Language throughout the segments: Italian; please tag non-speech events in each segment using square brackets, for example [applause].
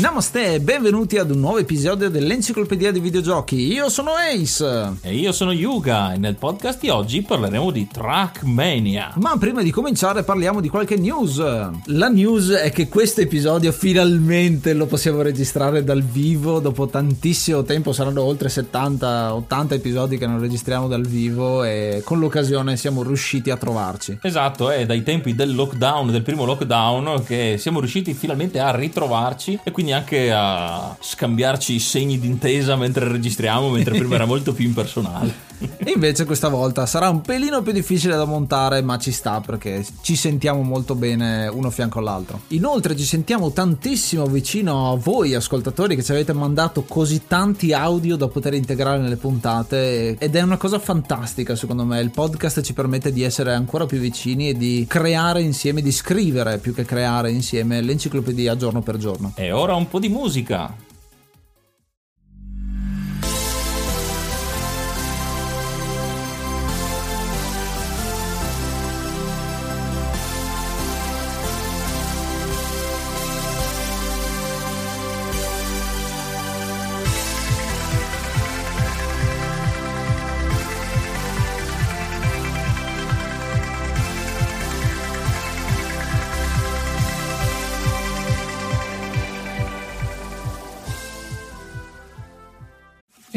Namaste e benvenuti ad un nuovo episodio dell'Enciclopedia dei Videogiochi. Io sono Ace. E io sono Yuga e nel podcast di oggi parleremo di Trackmania. Ma prima di cominciare parliamo di qualche news. La news è che questo episodio finalmente lo possiamo registrare dal vivo dopo tantissimo tempo, saranno oltre 70-80 episodi che non registriamo dal vivo e con l'occasione siamo riusciti a trovarci. Esatto, è dai tempi del lockdown, del primo lockdown, che siamo riusciti finalmente a ritrovarci e quindi anche a scambiarci i segni d'intesa mentre registriamo, mentre prima era molto più impersonale. [laughs] E invece questa volta sarà un pelino più difficile da montare, ma ci sta perché ci sentiamo molto bene uno fianco all'altro. Inoltre ci sentiamo tantissimo vicino a voi ascoltatori che ci avete mandato così tanti audio da poter integrare nelle puntate ed è una cosa fantastica secondo me. Il podcast ci permette di essere ancora più vicini e di creare insieme, di scrivere più che creare insieme l'enciclopedia giorno per giorno. E ora un po' di musica.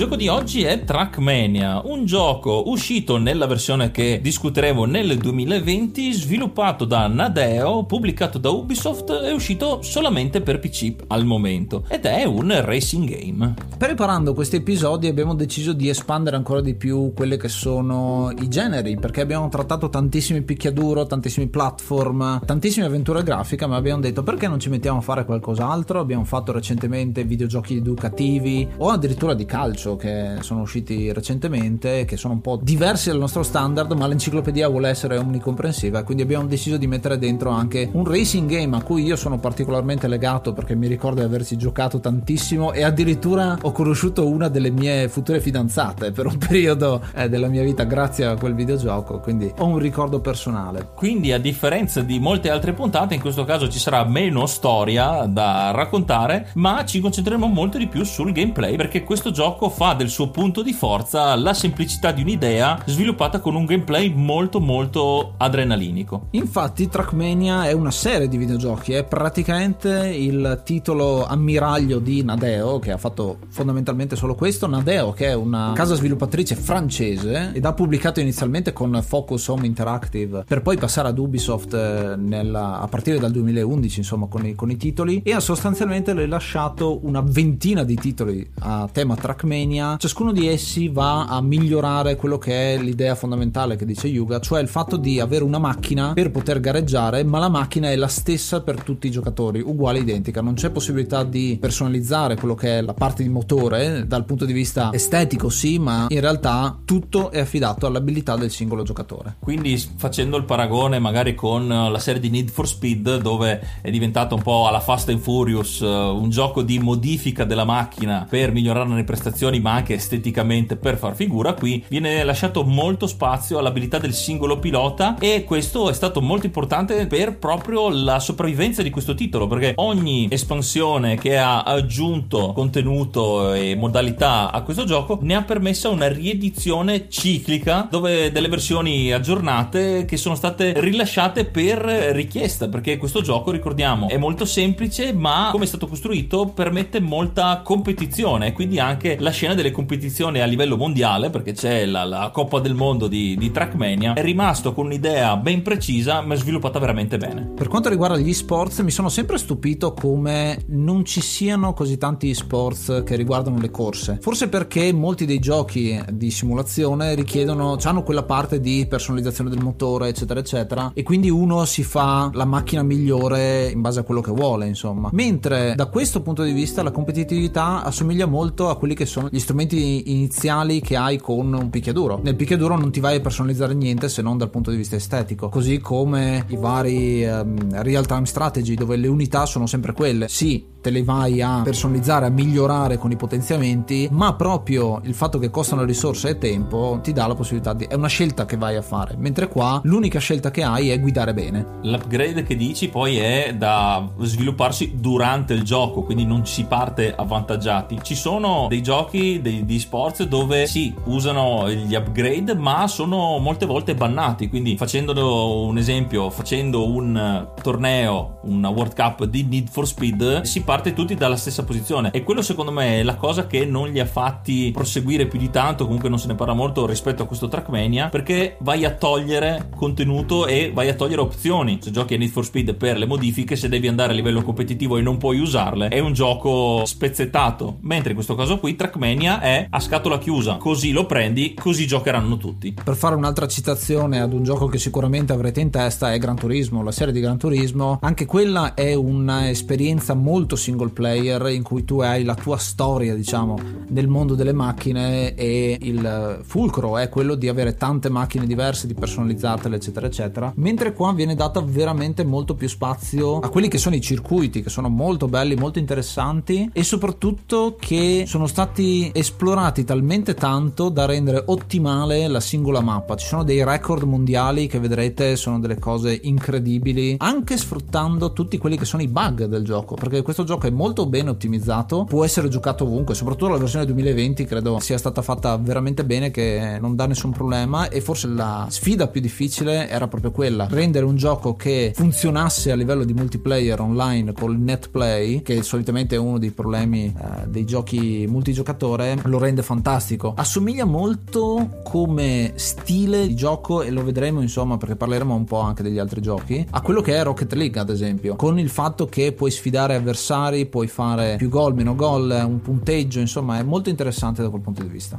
Gioco di oggi è Trackmania, un gioco uscito nella versione che discuteremo nel 2020, sviluppato da Nadeo, pubblicato da Ubisoft e uscito solamente per PC al momento ed è un racing game. Preparando questi episodi abbiamo deciso di espandere ancora di più quelli che sono i generi, perché abbiamo trattato tantissimi picchiaduro, tantissimi platform, tantissime avventure grafiche, ma abbiamo detto perché non ci mettiamo a fare qualcos'altro? Abbiamo fatto recentemente videogiochi educativi o addirittura di calcio che sono usciti recentemente, che sono un po' diversi dal nostro standard, ma l'enciclopedia vuole essere omnicomprensiva, quindi abbiamo deciso di mettere dentro anche un racing game a cui io sono particolarmente legato perché mi ricordo di averci giocato tantissimo e addirittura ho conosciuto una delle mie future fidanzate per un [laughs] periodo eh, della mia vita grazie a quel videogioco, quindi ho un ricordo personale. Quindi a differenza di molte altre puntate, in questo caso ci sarà meno storia da raccontare, ma ci concentreremo molto di più sul gameplay perché questo gioco fa del suo punto di forza la semplicità di un'idea sviluppata con un gameplay molto molto adrenalinico. Infatti Trackmania è una serie di videogiochi, è praticamente il titolo ammiraglio di Nadeo che ha fatto fondamentalmente solo questo, Nadeo che è una casa sviluppatrice francese ed ha pubblicato inizialmente con Focus Home Interactive per poi passare ad Ubisoft eh, nella, a partire dal 2011 insomma con i, con i titoli e ha sostanzialmente rilasciato una ventina di titoli a tema Trackmania Trackmania, ciascuno di essi va a migliorare quello che è l'idea fondamentale che dice Yuga, cioè il fatto di avere una macchina per poter gareggiare, ma la macchina è la stessa per tutti i giocatori, uguale identica, non c'è possibilità di personalizzare quello che è la parte di motore dal punto di vista estetico, sì, ma in realtà tutto è affidato all'abilità del singolo giocatore. Quindi facendo il paragone magari con la serie di Need for Speed dove è diventata un po' alla Fast and Furious un gioco di modifica della macchina per migliorare le prestazioni ma anche esteticamente per far figura, qui viene lasciato molto spazio all'abilità del singolo pilota e questo è stato molto importante per proprio la sopravvivenza di questo titolo perché ogni espansione che ha aggiunto contenuto e modalità a questo gioco ne ha permessa una riedizione ciclica dove delle versioni aggiornate che sono state rilasciate per richiesta perché questo gioco ricordiamo è molto semplice ma come è stato costruito permette molta competizione quindi anche la scena delle competizioni a livello mondiale perché c'è la, la Coppa del Mondo di, di Trackmania è rimasto con un'idea ben precisa ma sviluppata veramente bene. Per quanto riguarda gli sports mi sono sempre stupito come non ci siano così tanti sports che riguardano le corse. Forse perché molti dei giochi di simulazione richiedono hanno quella parte di personalizzazione del motore eccetera eccetera e quindi uno si fa la macchina migliore in base a quello che vuole insomma. Mentre da questo punto di vista la competitività assomiglia molto a quelli che sono gli strumenti iniziali che hai con un picchiaduro. Nel picchiaduro non ti vai a personalizzare niente se non dal punto di vista estetico così come i vari um, real time strategy dove le unità sono sempre quelle. Sì te le vai a personalizzare, a migliorare con i potenziamenti, ma proprio il fatto che costano risorse e tempo ti dà la possibilità di... è una scelta che vai a fare, mentre qua l'unica scelta che hai è guidare bene. L'upgrade che dici poi è da svilupparsi durante il gioco, quindi non si parte avvantaggiati. Ci sono dei giochi dei, di sports dove sì, usano gli upgrade, ma sono molte volte bannati, quindi facendo un esempio, facendo un torneo, una World Cup di Need for Speed, si parte tutti dalla stessa posizione. E quello secondo me è la cosa che non li ha fatti proseguire più di tanto comunque non se ne parla molto rispetto a questo Trackmania perché vai a togliere contenuto e vai a togliere opzioni. Se giochi a Need for Speed per le modifiche se devi andare a livello competitivo e non puoi usarle è un gioco spezzettato. Mentre in questo caso qui Trackmania è a scatola chiusa. Così lo prendi così giocheranno tutti. Per fare un'altra citazione ad un gioco che sicuramente avrete in testa è Gran Turismo la serie di Gran Turismo. Anche quella è un'esperienza molto single player in cui tu hai la tua storia, diciamo, nel mondo delle macchine e il fulcro è quello di avere tante macchine diverse, di personalizzartele, eccetera, eccetera. Mentre qua viene data veramente molto più spazio a quelli che sono i circuiti, che sono molto belli, molto interessanti e soprattutto che sono stati esplorati talmente tanto da rendere ottimale la singola mappa. Ci sono dei record mondiali che vedrete, sono delle cose incredibili, anche sfruttando tutti quelli che sono i bug del gioco, perché questo gioco è molto ben ottimizzato, può essere giocato ovunque, soprattutto la versione 2020 credo sia stata fatta veramente bene, che non dà nessun problema e forse la sfida più difficile era proprio quella, rendere un gioco che funzionasse a livello di multiplayer online col netplay, che solitamente è uno dei problemi eh, dei giochi multigiocatore, lo rende fantastico. Assomiglia molto come stile di gioco e lo vedremo insomma perché parleremo un po' anche degli altri giochi, a quello che è Rocket League ad esempio, con il fatto che puoi sfidare avversari avversari, puoi fare più gol, meno gol, un punteggio, insomma è molto interessante da quel punto di vista.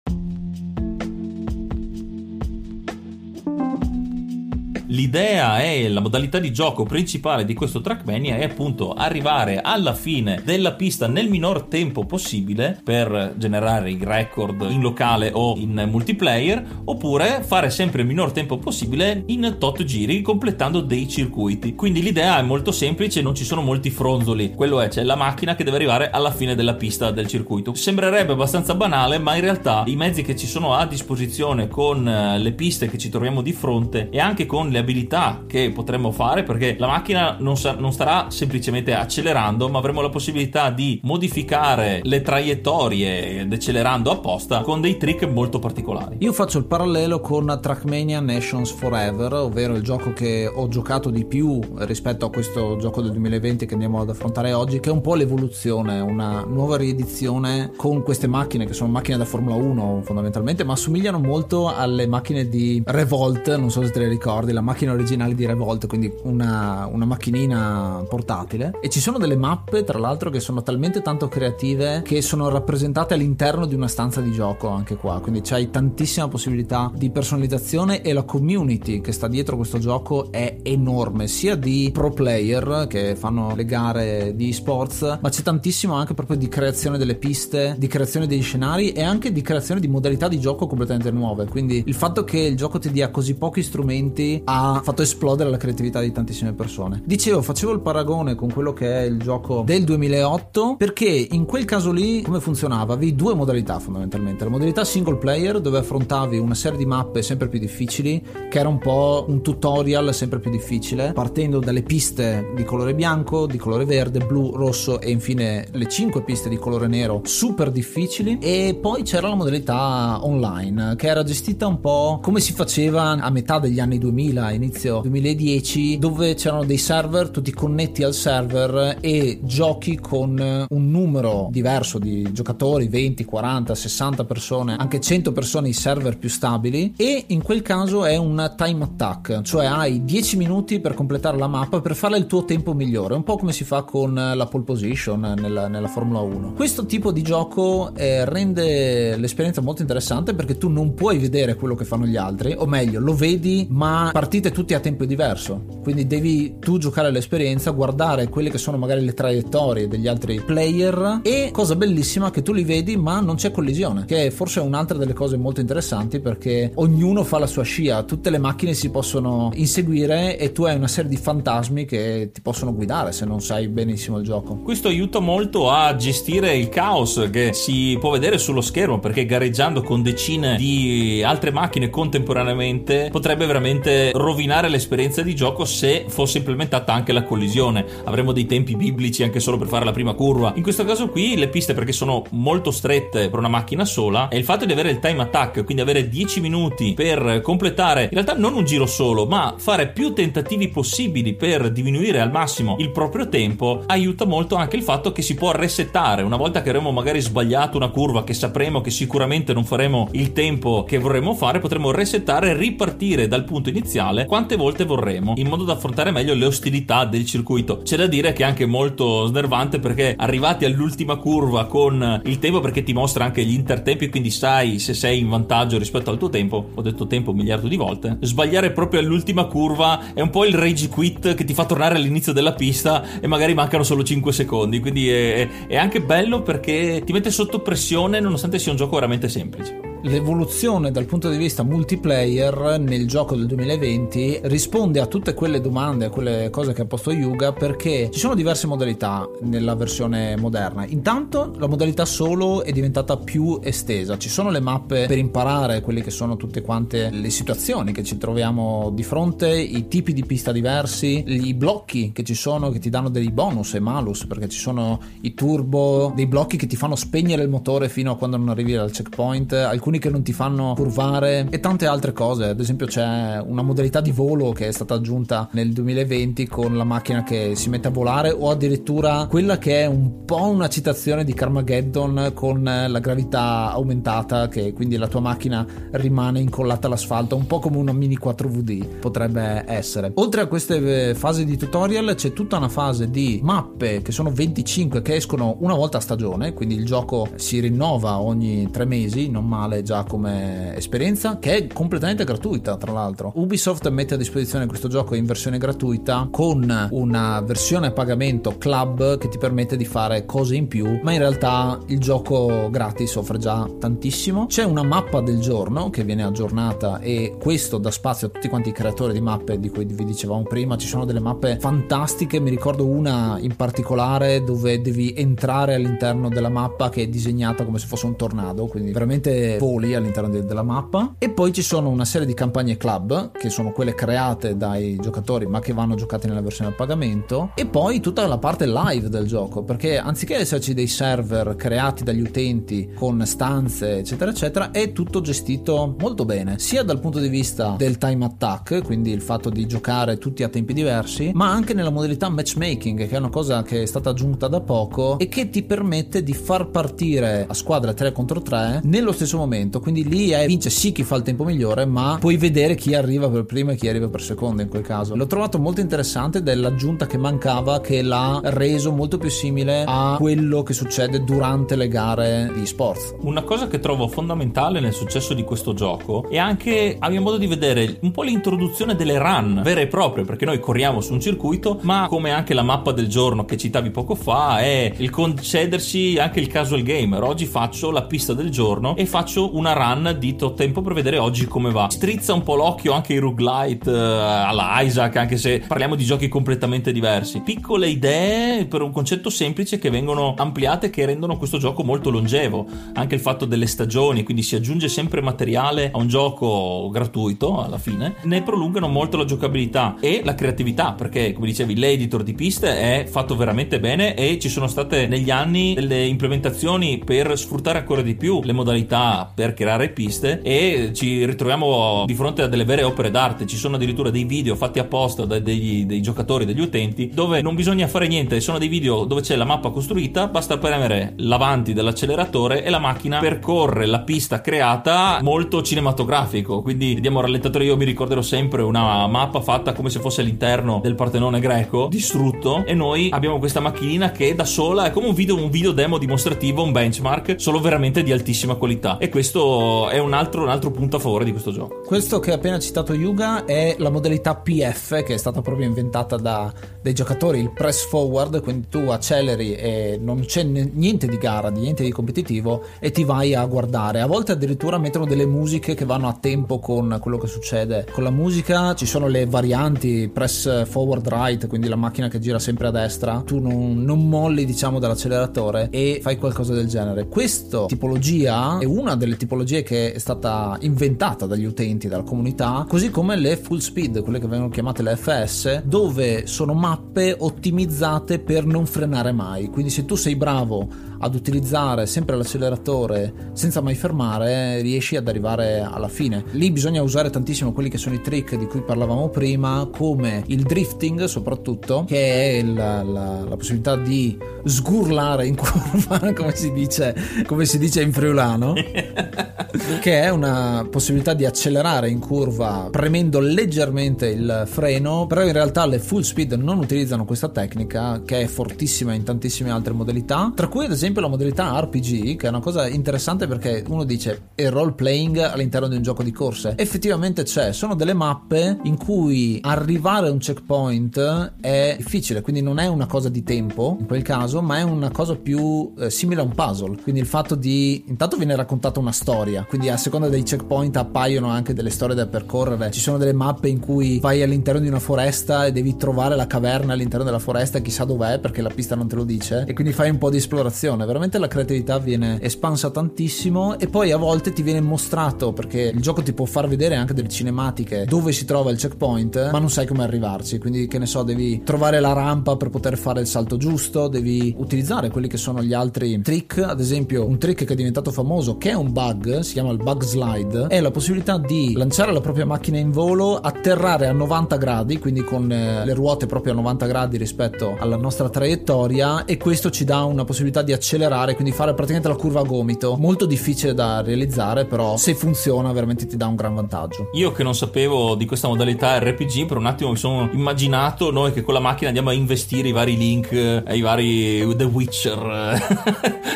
L'idea e la modalità di gioco principale di questo Trackmania è appunto arrivare alla fine della pista nel minor tempo possibile per generare i record in locale o in multiplayer oppure fare sempre il minor tempo possibile in tot giri completando dei circuiti. Quindi l'idea è molto semplice, non ci sono molti fronzoli. Quello è, c'è la macchina che deve arrivare alla fine della pista del circuito. Sembrerebbe abbastanza banale, ma in realtà i mezzi che ci sono a disposizione con eh, le piste che ci troviamo di fronte e anche con le abilità che potremmo fare, perché la macchina non, sa- non starà semplicemente accelerando, ma avremo la possibilità di modificare le traiettorie decelerando apposta con dei trick molto particolari. Io faccio il parallelo con Trackmania Nations Forever, ovvero il gioco che ho giocato di più rispetto a questo gioco del 2020 che andiamo ad affrontare oggi, che è un po' l'evoluzione, una nuova riedizione con queste macchine che sono macchine da Formula 1 fondamentalmente, ma assomigliano molto alle macchine di Revolt, non so se te le ricordi, la macchina originale di Revolt, quindi una, una macchinina portatile. E ci sono delle mappe, tra l'altro, che sono talmente tanto creative che sono rappresentate all'interno di una stanza di gioco anche qua, quindi c'hai tantissima possibilità di personalizzazione e la community che sta dietro questo gioco è enorme, sia di pro player che fanno le gare di sports, ma c'è tantissimo anche proprio di creazione delle piste, di creazione dei scenari e anche di creazione di modalità di gioco completamente nuove. Quindi il fatto che il gioco ti dia così pochi strumenti fatto esplodere la creatività di tantissime persone. Dicevo, facevo il paragone con quello che è il gioco del 2008 perché in quel caso lì come funzionava? Avevi due modalità fondamentalmente. La modalità single player dove affrontavi una serie di mappe sempre più difficili, che era un po' un tutorial sempre più difficile, partendo dalle piste di colore bianco, di colore verde, blu, rosso e infine le 5 piste di colore nero super difficili e poi c'era la modalità online che era gestita un po' come si faceva a metà degli anni 2000, inizio 2010, dove c'erano dei server, tu ti connetti al server e giochi con un numero diverso di giocatori, 20, 40, 60 persone, anche 100 persone i server più stabili e in quel caso è un time attack, cioè hai 10 minuti per completare la mappa per fare il tuo tempo migliore, un po' come si fa con la pole position nella, nella Formula 1. Questo tipo di gioco eh, rende l'esperienza molto interessante perché tu non puoi vedere quello che fanno gli altri, o meglio, lo vedi, ma partite tutti a tempo diverso. Quindi devi tu giocare l'esperienza, guardare quelle che sono magari le traiettorie degli altri player e cosa bellissima che tu li vedi, ma non c'è collisione, che è forse un'altra delle cose molto interessanti perché ognuno fa la sua scia, tutte le macchine si possono inseguire e tu hai una serie di fantasmi che ti possono guidare se non sai benissimo il gioco. Questo aiuta molto a gestire il caos che si può vedere sullo schermo perché gareggiando con decine di altre macchine contemporaneamente potrebbe veramente rovinare l'esperienza di gioco se fosse implementata anche la collisione. Avremmo dei tempi biblici anche solo per fare la prima curva. In questo caso qui le piste perché sono molto strette per una macchina sola e il fatto di avere il time attack, quindi avere 10 minuti per completare in realtà non un giro solo, ma fare più tentativi possibili per diminuire al massimo il proprio tempo, aiuta molto anche il fatto che si può resettare una volta che avremo magari sbagliato una curva che sapremo che sicuramente non faremo il tempo che vorremmo fare, potremo resettare e ripartire dal punto iniziale quante volte vorremmo, in modo da affrontare meglio le ostilità del circuito. C'è da dire che è anche molto snervante perché arrivati all'ultima curva con il tempo perché ti mostra anche gli intertempi, quindi sai se sei in vantaggio rispetto al tuo tempo, ho detto tempo un miliardo di volte, sbagliare proprio all'ultima curva è un po' il rage quit che ti fa tornare all'inizio della pista e magari mancano solo 5 secondi, quindi è, è anche bello perché ti mette sotto pressione nonostante sia un gioco veramente semplice l'evoluzione dal punto di vista multiplayer nel gioco del 2020 risponde a tutte quelle domande, a quelle cose che ha posto Yuga perché ci sono diverse modalità nella versione moderna. Intanto la modalità solo è diventata più estesa, ci sono le mappe per imparare quelle che sono tutte quante le situazioni che ci troviamo di fronte, i tipi di pista diversi, i blocchi che ci sono che ti danno dei bonus e malus perché ci sono i turbo, dei blocchi che ti fanno spegnere il motore fino a quando non arrivi al checkpoint, alcuni alcuni che non ti fanno curvare e tante altre cose. Ad esempio, c'è una modalità di volo che è stata aggiunta nel 2020 con la macchina che si mette a volare, o addirittura quella che è un po' una citazione di Carmageddon con la gravità aumentata, che quindi la tua macchina rimane incollata all'asfalto, un po' come una mini 4VD potrebbe essere. Oltre a queste eh, fasi di tutorial, c'è tutta una fase di mappe che sono 25 che escono una volta a stagione, quindi il gioco si rinnova ogni tre mesi, non male già come esperienza, che è completamente gratuita tra l'altro. Ubisoft mette a disposizione questo gioco in versione gratuita con una versione a pagamento club che ti permette di fare cose in più, ma in realtà il gioco gratis offre già tantissimo. C'è una mappa del giorno che viene aggiornata e questo dà spazio a tutti quanti i creatori di mappe di cui vi dicevamo prima. Ci sono delle mappe fantastiche, mi ricordo una in particolare dove devi entrare all'interno della mappa che è disegnata come se fosse un tornado, quindi veramente voli all'interno de- della mappa. E poi ci sono una serie di campagne club che sono quelle create dai giocatori ma che vanno giocate nella versione a pagamento. E poi tutta la parte live del gioco, perché anziché esserci dei server creati dagli utenti con stanze eccetera eccetera, è tutto gestito molto bene, sia dal punto di vista del time attack, quindi il fatto di giocare tutti a tempi diversi, ma anche nella modalità matchmaking, che è una cosa che è stata aggiunta da poco e che ti permette di far partire a squadre 3 contro 3 nello stesso momento. Quindi lì è, vince sì chi fa il tempo migliore, ma puoi vedere chi arriva per primo e chi arriva per secondo in quel caso. L'ho trovato molto interessante ed è l'aggiunta che mancava che l'ha reso molto più simile a quello che succede durante le gare di sport. Una cosa che trovo fondamentale nel successo di questo gioco è anche, a mio modo di vedere, un po' l'introduzione delle run vere e proprie, perché noi corriamo su un circuito, ma come anche la mappa del giorno che citavi poco fa, è il concedersi anche il casual gamer. Oggi faccio la pista del giorno e faccio una run di tot tempo per vedere oggi come va. Strizza un po' l'occhio anche i roguelite uh, alla Isaac, anche se parliamo di giochi completamente diversi. Piccole idee per un concetto semplice che vengono ampliate che rendono questo gioco molto longevo. Anche il fatto delle stagioni, quindi si aggiunge sempre materiale a un gioco gratuito alla fine, ne prolungano molto la giocabilità e la creatività, perché come dicevi l'editor di piste è fatto veramente bene e ci sono state negli anni delle implementazioni per sfruttare ancora di più le modalità per creare piste e ci ritroviamo di fronte a delle vere opere d'arte, ci sono addirittura dei video fatti apposta dai, dei, dei giocatori, degli utenti, dove non bisogna fare niente, sono dei video dove c'è la mappa costruita, basta premere l'avanti dell'acceleratore e la macchina percorre la pista creata molto cinematografico, quindi vediamo rallentatore, io mi ricorderò sempre una mappa fatta come se fosse all'interno del Partenone greco, distrutto, e noi abbiamo questa macchinina che da sola è come un video, un video demo dimostrativo, un benchmark, solo veramente di altissima qualità. E questo è un altro, un altro punto a favore di questo gioco. Questo che ha appena citato Yuga è la modalità PF che è stata proprio inventata da, dai giocatori, il press forward, quindi tu acceleri e non c'è niente di gara, niente di competitivo e ti vai a guardare. A volte addirittura mettono delle musiche che vanno a tempo con quello che succede. Con la musica ci sono le varianti press forward right, quindi la macchina che gira sempre a destra, tu non, non molli diciamo dall'acceleratore e fai qualcosa del genere. Questa tipologia è una delle tipologie che è stata inventata dagli utenti, dalla comunità, così come le full speed, quelle che vengono chiamate le FS, dove sono mappe ottimizzate per non frenare mai. Quindi se tu sei bravo ad utilizzare sempre l'acceleratore senza mai fermare, riesci ad arrivare alla fine. Lì bisogna usare tantissimo quelli che sono i trick di cui parlavamo prima, come il drifting soprattutto, che è la, la, la possibilità di sgurlare in [laughs] curva, come si dice, come si dice in friulano, [laughs] che è una possibilità di accelerare in curva premendo leggermente il freno, però in realtà le full speed non utilizzano questa tecnica che è fortissima in tantissime altre modalità, tra cui ad esempio la modalità RPG, che è una cosa interessante perché uno dice è role playing all'interno di un gioco di corse. Effettivamente c'è, sono delle mappe in cui arrivare a un checkpoint è difficile, quindi non è una cosa di tempo in quel caso, ma è una cosa più eh, simile a un puzzle. Quindi il fatto di intanto viene raccontata una storia, quindi a seconda dei checkpoint appaiono anche delle storie da percorrere. Ci sono delle mappe in cui vai all'interno di una foresta e devi trovare la caverna all'interno della foresta chissà dov'è perché la pista non te lo dice e quindi fai un po' di esplorazione. Veramente la creatività viene espansa tantissimo e poi a volte ti viene mostrato perché il gioco ti può far vedere anche delle cinematiche dove si trova il checkpoint, ma non sai come arrivarci. Quindi che ne so, devi trovare la rampa per poter fare il salto giusto, devi utilizzare quelli che sono gli altri trick, ad esempio un trick che è diventato famoso che è un bug, si chiama il bug slide, è la possibilità di lanciare la propria macchina in volo, atterrare a 90 gradi, quindi con eh, le ruote proprio a 90 gradi rispetto alla nostra traiettoria e questo ci dà una possibilità di accelerare, quindi fare praticamente la curva a gomito. Molto difficile da realizzare, però se funziona veramente ti dà un gran vantaggio. Io che non sapevo di questa modalità RPG, per un attimo mi sono immaginato noi che con la macchina andiamo a investire i vari link, eh, i vari The Witcher,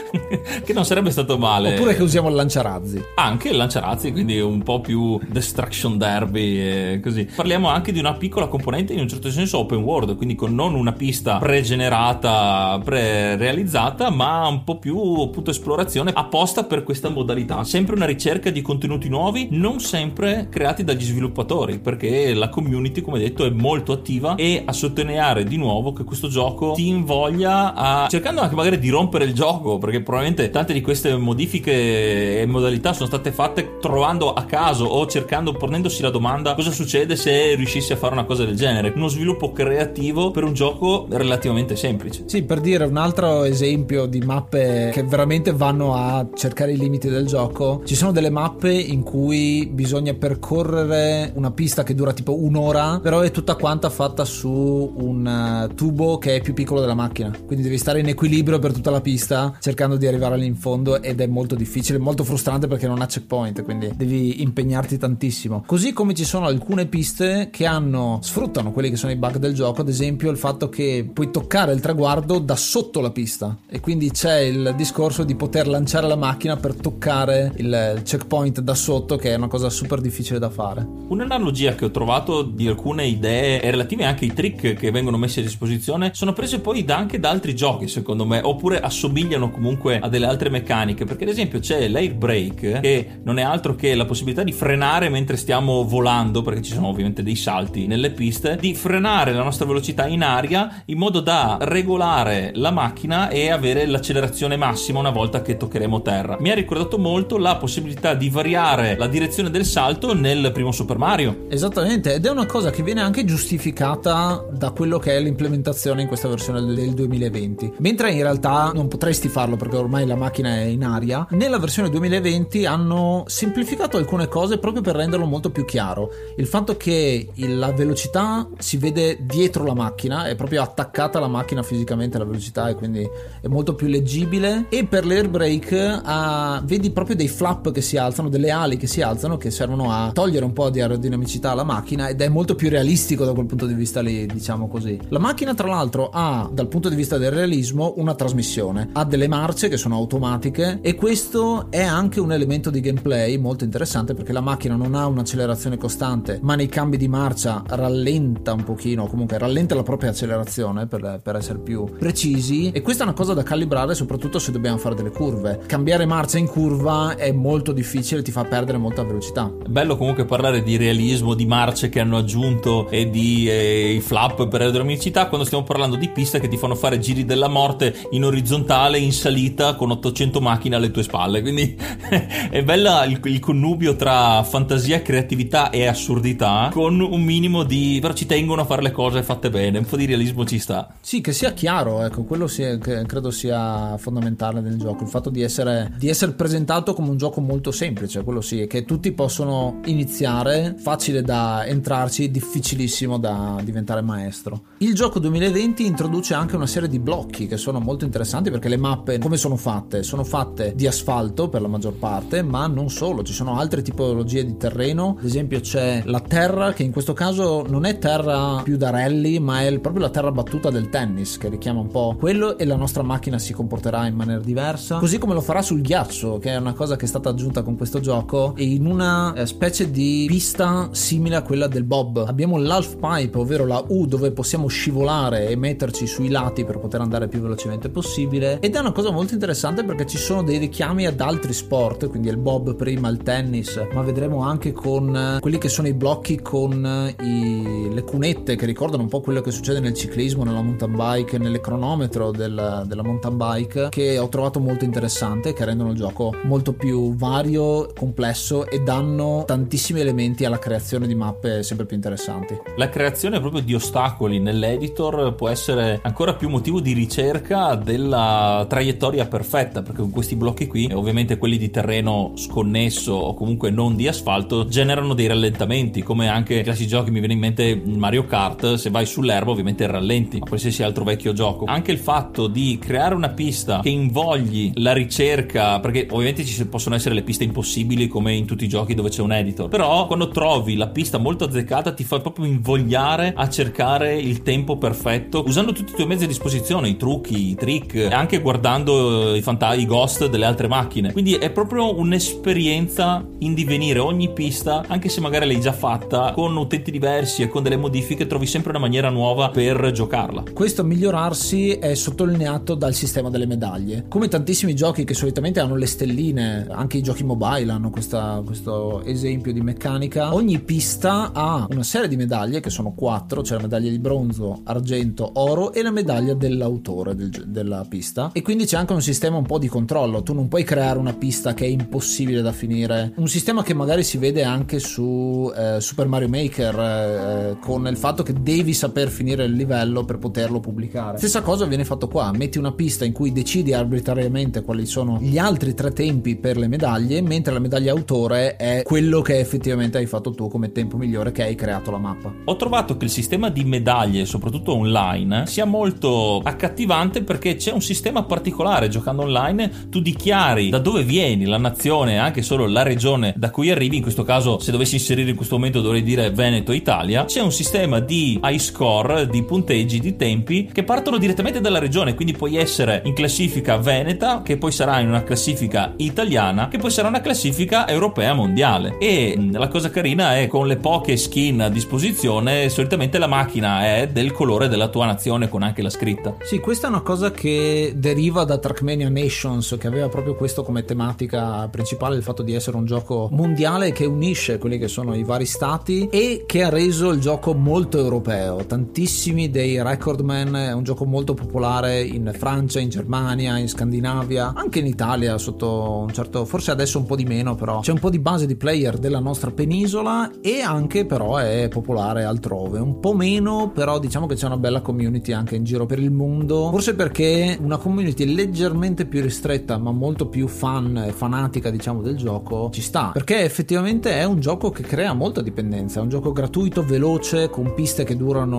[laughs] che non sarebbe stato male. Oppure che usiamo il lanciarazzi. Anche il lanciarazzi, quindi un po' più destruction derby e così. Parliamo anche di una piccola componente in un certo senso open world, quindi con non una pista pregenerata, pre-realizzata, ma un po' più appunto esplorazione apposta per questa modalità. Sempre una ricerca di contenuti nuovi, non sempre creati dagli sviluppatori, perché la community, come detto, è molto attiva e a sottolineare di nuovo che questo gioco ti invoglia a cercando anche magari di rompere il gioco, perché probabilmente tante di queste modifiche e modalità sono state fatte trovando a caso o cercando, ponendosi la domanda cosa succede se riuscissi a fare una cosa del genere. Uno sviluppo creativo per un gioco relativamente semplice. Sì, per dire un altro esempio di mappe che veramente vanno a cercare i limiti del gioco, ci sono delle mappe in cui bisogna percorrere una pista che dura tipo un'ora, però è tutta quanta fatta su un uh, tubo che è più piccolo della macchina. Quindi devi stare in equilibrio per tutta la pista cercando di arrivare lì in fondo ed è molto difficile, molto frustrante perché non ha checkpoint, quindi devi impegnarti tantissimo. Così come ci sono alcune piste che hanno sfruttano quelli che sono i bug del gioco, ad esempio il fatto che puoi toccare il traguardo da sotto la pista e quindi c'è il discorso di poter lanciare la macchina per toccare il checkpoint da sotto che è una cosa super difficile da fare. Un'analogia che ho trovato di alcune idee relative anche ai trick che vengono messi a disposizione sono prese poi da anche da altri giochi secondo me oppure assomigliano comunque a delle altre meccaniche perché ad esempio c'è l'air brake che non è altro che la possibilità di frenare mentre stiamo volando perché ci sono ovviamente dei salti nelle piste di frenare la nostra velocità in aria in modo da regolare la macchina e avere l'accelerazione massima una volta che toccheremo terra. Mi ha ricordato molto la possibilità di variare la direzione del salto nel primo Super Mario. Esattamente ed è una cosa che viene anche giustificata da quello che è l'implementazione in questa versione del 2020 mentre in realtà non potresti farlo perché ormai la macchina è in aria nella versione 2020 hanno semplificato alcune cose proprio per renderlo molto più chiaro. Il fatto che la velocità si vede dietro la macchina è proprio attaccata alla macchina fisicamente la velocità e quindi è molto più leggibile. E per l'air brake uh, vedi proprio dei flap che si alzano delle ali che si alzano che servono a togliere un po' di aerodinamicità alla macchina ed è molto più realistico da quel punto di vista lì diciamo così. La macchina tra l'altro ha dal punto di vista del realismo una trasmissione. Ha delle marce che sono automatiche e questo è anche un elemento di gameplay molto interessante perché la macchina non ha un'accelerazione costante ma nei cambi di marcia rallenta un pochino comunque rallenta la propria accelerazione per, per essere più precisi. E questa è una cosa da calibrare soprattutto se dobbiamo fare delle curve. Cambiare marcia in curva è molto difficile ti fa perdere molta velocità. È bello comunque parlare di realismo di marce che hanno aggiunto e di eh, flap per aerodinamicità quando stiamo parlando di piste che ti fanno fare giri della morte in orizzontale in salita con 800 macchine alle tue spalle. Quindi [laughs] è bella il, il connubio tra fantasia creatività e assurdità con un minimo di però ci tengono a fare le cose fatte bene un po' di realismo ci sta. Sì che sia chiaro ecco quello sia, credo sia fondamentale nel gioco il fatto di essere, di essere presentato come un gioco molto semplice quello sì che tutti possono iniziare facile da entrarci difficilissimo da diventare maestro. Il gioco 2020 introduce anche una serie di blocchi che sono molto interessanti perché le mappe come sono fatte? Sono fatte di asfalto per la maggior parte ma non solo ci sono altre tipologie di terreno. Ad esempio c'è la terra che in questo caso non è terra più da rally ma è proprio la terra battuta del tennis che richiama un po' quello e la nostra macchina si comporterà in maniera diversa così come lo farà sul ghiaccio che è una cosa che è stata aggiunta con questo gioco e in una eh, specie di pista simile a quella del bob. Abbiamo l'half pipe ovvero la U dove possiamo scivolare e metterci sui lati per poter andare più velocemente possibile. Ed è una cosa molto interessante perché ci sono dei richiami ad altri sport quindi il bob prima il tennis ma vedremo anche con eh, quelli che sono i blocchi con eh, i, le cunette che ricordano un po' quello che succede nel ciclismo nella mountain bike nelle cronometro del, della mountain bike che ho trovato molto interessante che rendono il gioco molto più vario complesso e danno tantissimi elementi alla creazione di mappe sempre più interessanti. La creazione proprio di ostacoli nell'editor può essere ancora più motivo di ricerca della traiettoria perfetta perché con questi blocchi qui ovviamente quelli di terreno sconnesso o comunque non di asfalto generano dei rallentamenti come anche i classici giochi mi viene in mente Mario Kart se vai sull'erba ovviamente rallenti ma qualsiasi altro vecchio gioco anche il fatto di creare una pista che invogli la ricerca perché ovviamente ci possono essere le piste impossibili come in tutti i giochi dove c'è un editor però quando trovi la pista molto azzeccata ti fa proprio invogliare a cercare il tempo perfetto usando tutti i tuoi mezzi a disposizione i trucchi i trick anche guardando i fanta- i ghost delle altre macchine. Quindi è proprio un'esperienza in divenire ogni pista, anche se magari l'hai già fatta, con utenti diversi e con delle modifiche, trovi sempre una maniera nuova per giocarla. Questo migliorarsi è sottolineato dal sistema delle medaglie. Come tantissimi giochi che solitamente hanno le stelline, anche i giochi mobile hanno questa, questo esempio di meccanica, ogni pista ha una serie di medaglie che sono quattro, c'è la medaglia di bronzo, argento, oro e la medaglia dell'autore del, della pista. E quindi c'è anche un sistema un po' di controllo. Tu non puoi creare una pista che è impossibile da finire. Un sistema che magari si vede anche su eh, Super Mario Maker eh, con il fatto che devi saper finire il livello per poterlo pubblicare. Stessa cosa viene fatto qua, metti una pista in cui decidi arbitrariamente quali sono gli altri tre tempi per le medaglie, mentre la medaglia autore è quello che effettivamente hai fatto tu come tempo migliore che hai creato la mappa. Ho trovato che il sistema di medaglie, soprattutto online, sia molto accattivante perché c'è un sistema particolare giocando online, tu dichiari da dove vieni, la nazione, anche solo la regione da cui arrivi, in questo caso se dovessi inserire in questo momento dovrei dire Veneto Italia, c'è un sistema di high score, di punteggi, di tempi che partono direttamente dalla regione, quindi puoi essere in classifica veneta, che poi sarà in una classifica italiana, che poi sarà una classifica europea mondiale. E la cosa carina è con le poche skin a disposizione, solitamente la macchina è del colore della tua nazione con anche la scritta. Sì, questa è una cosa che deriva da Trackmania Nations, che aveva proprio questo come tematica principale, il fatto di essere un gioco mondiale che unisce quelli che sono i vari stati e che ha reso il gioco molto europeo. Tantissimi dei recordman, è un gioco molto popolare in Francia, in Germania, in Scandinavia, anche in Italia sotto un certo, forse adesso un po' di meno, però c'è un po' di base di player della nostra penisola e anche però è popolare altrove. Un po' meno, però diciamo che c'è una bella community anche in giro per il mondo. Forse perché una community leggermente più ristretta, ma molto più fan e fanatica, diciamo, del gioco ci sta. Perché effettivamente è un gioco che crea molta dipendenza. È un gioco gratuito, veloce, con piste che durano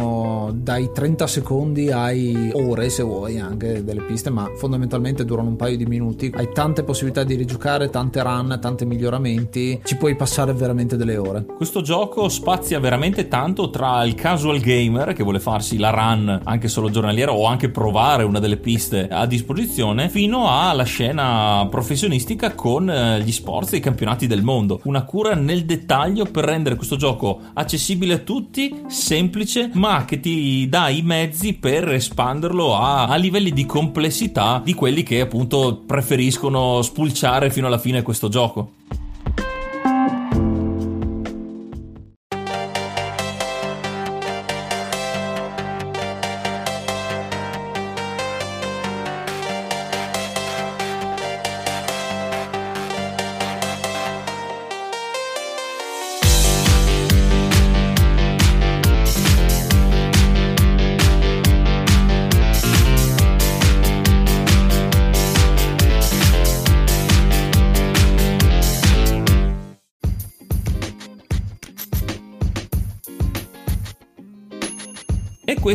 dai 30 secondi ai ore, se vuoi, anche delle piste, ma fondamentalmente durano un paio di minuti. Hai tante possibilità di rigiocare, tante run, tanti miglioramenti. Ci puoi passare veramente delle ore. Questo gioco spazia veramente tanto tra il casual gamer che vuole farsi la run anche solo giornaliera o anche provare una delle piste a disposizione, fino alla scena professionistica con eh, gli sport e i campionati del mondo. Una cura nel dettaglio per rendere questo gioco accessibile a tutti, semplice, ma che ti dà i mezzi per espanderlo a, a livelli di complessità di quelli che appunto preferiscono spulciare fino alla fine questo gioco.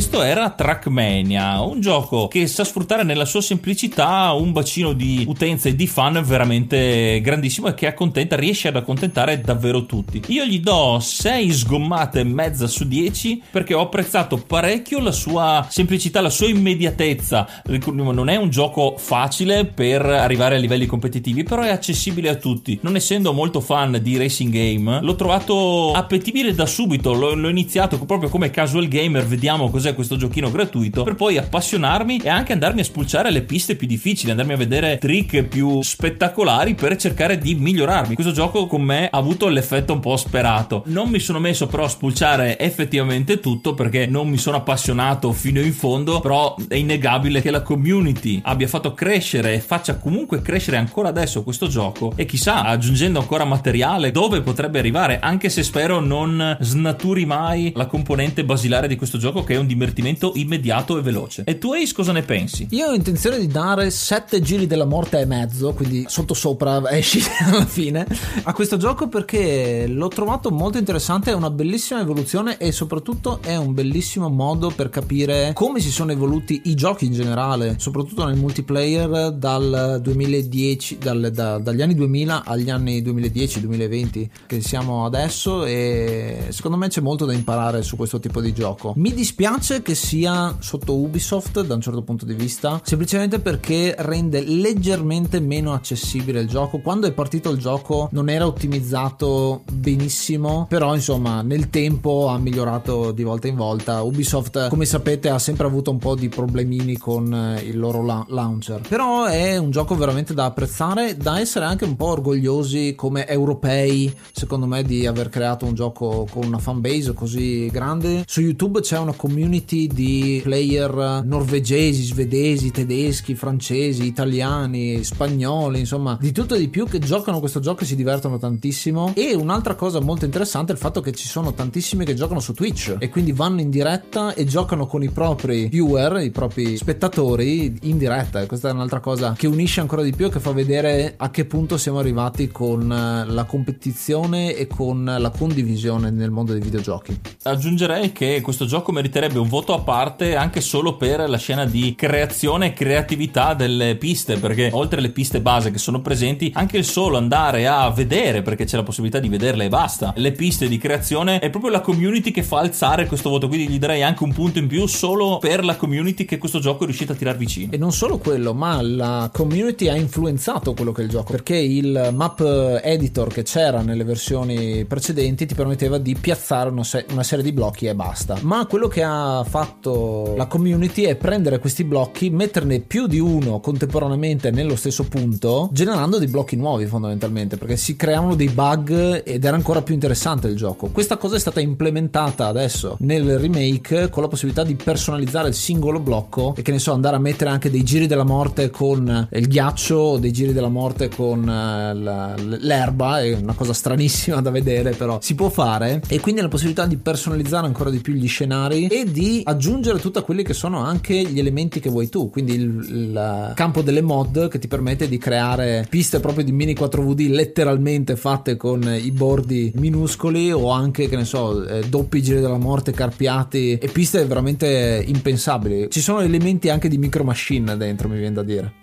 E questo era Trackmania, un gioco che sa sfruttare nella sua semplicità un bacino di utenza e di fan veramente grandissimo e che accontenta, riesce ad accontentare davvero tutti. Io gli do 6 sgommate e mezza su 10 perché ho apprezzato parecchio la sua semplicità, la sua immediatezza. Non è un gioco facile per arrivare a livelli competitivi, però è accessibile a tutti. Non essendo molto fan di racing game, l'ho trovato appetibile da subito. L'ho, l'ho iniziato proprio come casual gamer, vediamo cos'è questo giochino gratuito, per poi appassionarmi e anche andarmi a spulciare le piste più difficili, andarmi a vedere trick più spettacolari per cercare di migliorarmi. Questo gioco con me ha avuto l'effetto un po' sperato. Non mi sono messo però a spulciare effettivamente tutto perché non mi sono appassionato fino in fondo, però è innegabile che la community abbia fatto crescere e faccia comunque crescere ancora adesso questo gioco e chissà aggiungendo ancora materiale dove potrebbe arrivare, anche se spero non snaturi mai la componente basilare di questo gioco che è un divertimento immediato e veloce. E tu Ace cosa ne pensi? Io ho intenzione di dare 7 giri della morte e mezzo, quindi sotto sopra [laughs] esci alla fine, a questo gioco perché l'ho trovato molto interessante, è una bellissima evoluzione e soprattutto è un bellissimo modo per capire come si sono evoluti i giochi in generale, soprattutto nel multiplayer dal 2010, dal, da, dagli anni 2000 agli anni 2010-2020 che siamo adesso e secondo me c'è molto da imparare su questo tipo di gioco. Mi dispiace che sia sotto Ubisoft da un certo punto di vista, semplicemente perché rende leggermente meno accessibile il gioco. Quando è partito il gioco non era ottimizzato benissimo, però insomma nel tempo ha migliorato di volta in volta. Ubisoft, come sapete, ha sempre avuto un po' di problemini con eh, il loro la- launcher. Però è un gioco veramente da apprezzare, da essere anche un po' orgogliosi come europei, secondo me, di aver creato un gioco con una fanbase così grande. Su YouTube c'è una community di player norvegesi, svedesi, tedeschi, francesi, italiani, spagnoli, insomma, di tutto e di più che giocano questo gioco e si divertono tantissimo. E un'altra cosa molto interessante è il fatto che ci sono tantissimi che giocano su Twitch e quindi vanno in diretta e giocano con i propri viewer, i propri spettatori in diretta. E questa è un'altra cosa che unisce ancora di più e che fa vedere a che punto siamo arrivati con eh, la competizione e con la condivisione nel mondo dei videogiochi. Aggiungerei che questo gioco meriterebbe un voto a parte anche solo per la scena di creazione e creatività delle piste, perché oltre alle piste base che sono presenti, anche il solo andare a vedere, perché c'è la possibilità di vederle e basta, le piste di creazione è proprio la community che fa alzare questo voto, quindi gli darei anche un punto in più solo per la community che questo gioco è riuscito a tirar vicino. E non solo quello, ma la community ha influenzato quello che è il gioco, perché il map editor che c'era nelle versioni precedenti ti permetteva di piazzare una, se- una serie di blocchi e basta. Ma quello che ha fatto la community è prendere questi blocchi, metterne più di uno contemporaneamente nello stesso punto, generando dei blocchi nuovi fondamentalmente, perché si creavano dei bug ed era ancora più interessante il gioco. Questa cosa è stata implementata adesso nel remake con la possibilità di personalizzare il singolo blocco e che ne so andare a mettere anche dei giri della morte con il ghiaccio o dei giri della morte con eh, l'erba, è una cosa stranissima da vedere però si può fare e quindi la possibilità di personalizzare ancora di più gli scenari e di aggiungere tutti quelli che sono anche gli elementi che vuoi tu, quindi il, il campo delle mod che ti permette di creare piste proprio di mini 4VD letteralmente fatte con i bordi minuscoli o anche che ne so eh, doppi giri della morte carpiati e piste veramente impensabili. Ci sono elementi anche di micro machine dentro, mi viene da dire.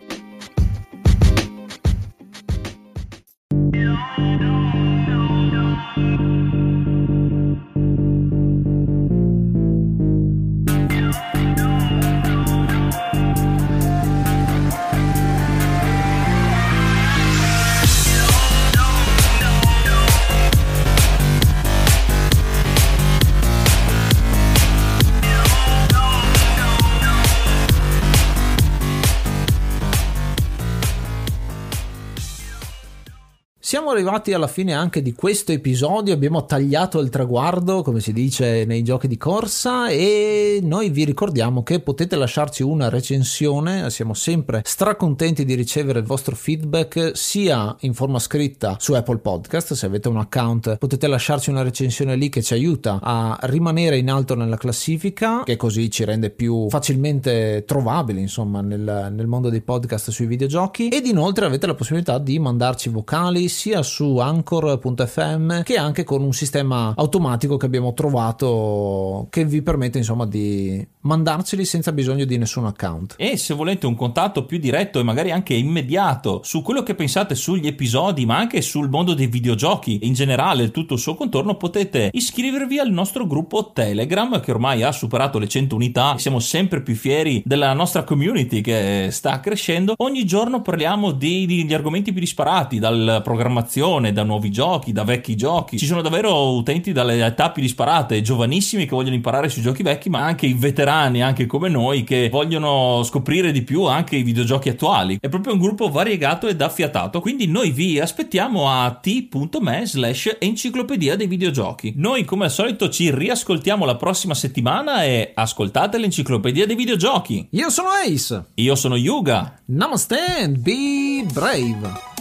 Siamo arrivati alla fine anche di questo episodio, abbiamo tagliato il traguardo, come si dice nei giochi di corsa, e noi vi ricordiamo che potete lasciarci una recensione, siamo sempre stracontenti di ricevere il vostro feedback sia in forma scritta su Apple Podcast, se avete un account potete lasciarci una recensione lì che ci aiuta a rimanere in alto nella classifica, che così ci rende più facilmente trovabili, insomma, nel, nel mondo dei podcast sui videogiochi, ed inoltre avete la possibilità di mandarci vocali sia su anchor.fm che anche con un sistema automatico che abbiamo trovato che vi permette insomma di mandarceli senza bisogno di nessun account. E se volete un contatto più diretto e magari anche immediato su quello che pensate sugli episodi, ma anche sul mondo dei videogiochi in generale, tutto il suo contorno, potete iscrivervi al nostro gruppo Telegram che ormai ha superato le 100 unità. Siamo sempre più fieri della nostra community che sta crescendo. Ogni giorno parliamo di, argomenti più disparati, dal programmazione, da nuovi giochi, da vecchi giochi. Ci sono davvero utenti dalle età più disparate, giovanissimi che vogliono imparare sui giochi vecchi, ma anche i veterani, anche come noi, che vogliono scoprire di più anche i videogiochi attuali. È proprio un gruppo variegato ed affiatato, quindi noi vi aspettiamo a t.me slash enciclopedia dei videogiochi. Noi come al solito ci riascoltiamo la prossima settimana e ascoltate l'enciclopedia dei videogiochi. Io sono Ace. Io sono Yuga. Namaste and be brave.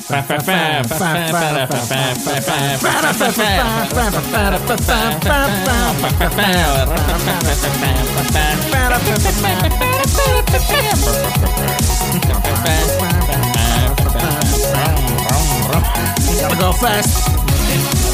Gotta go fast.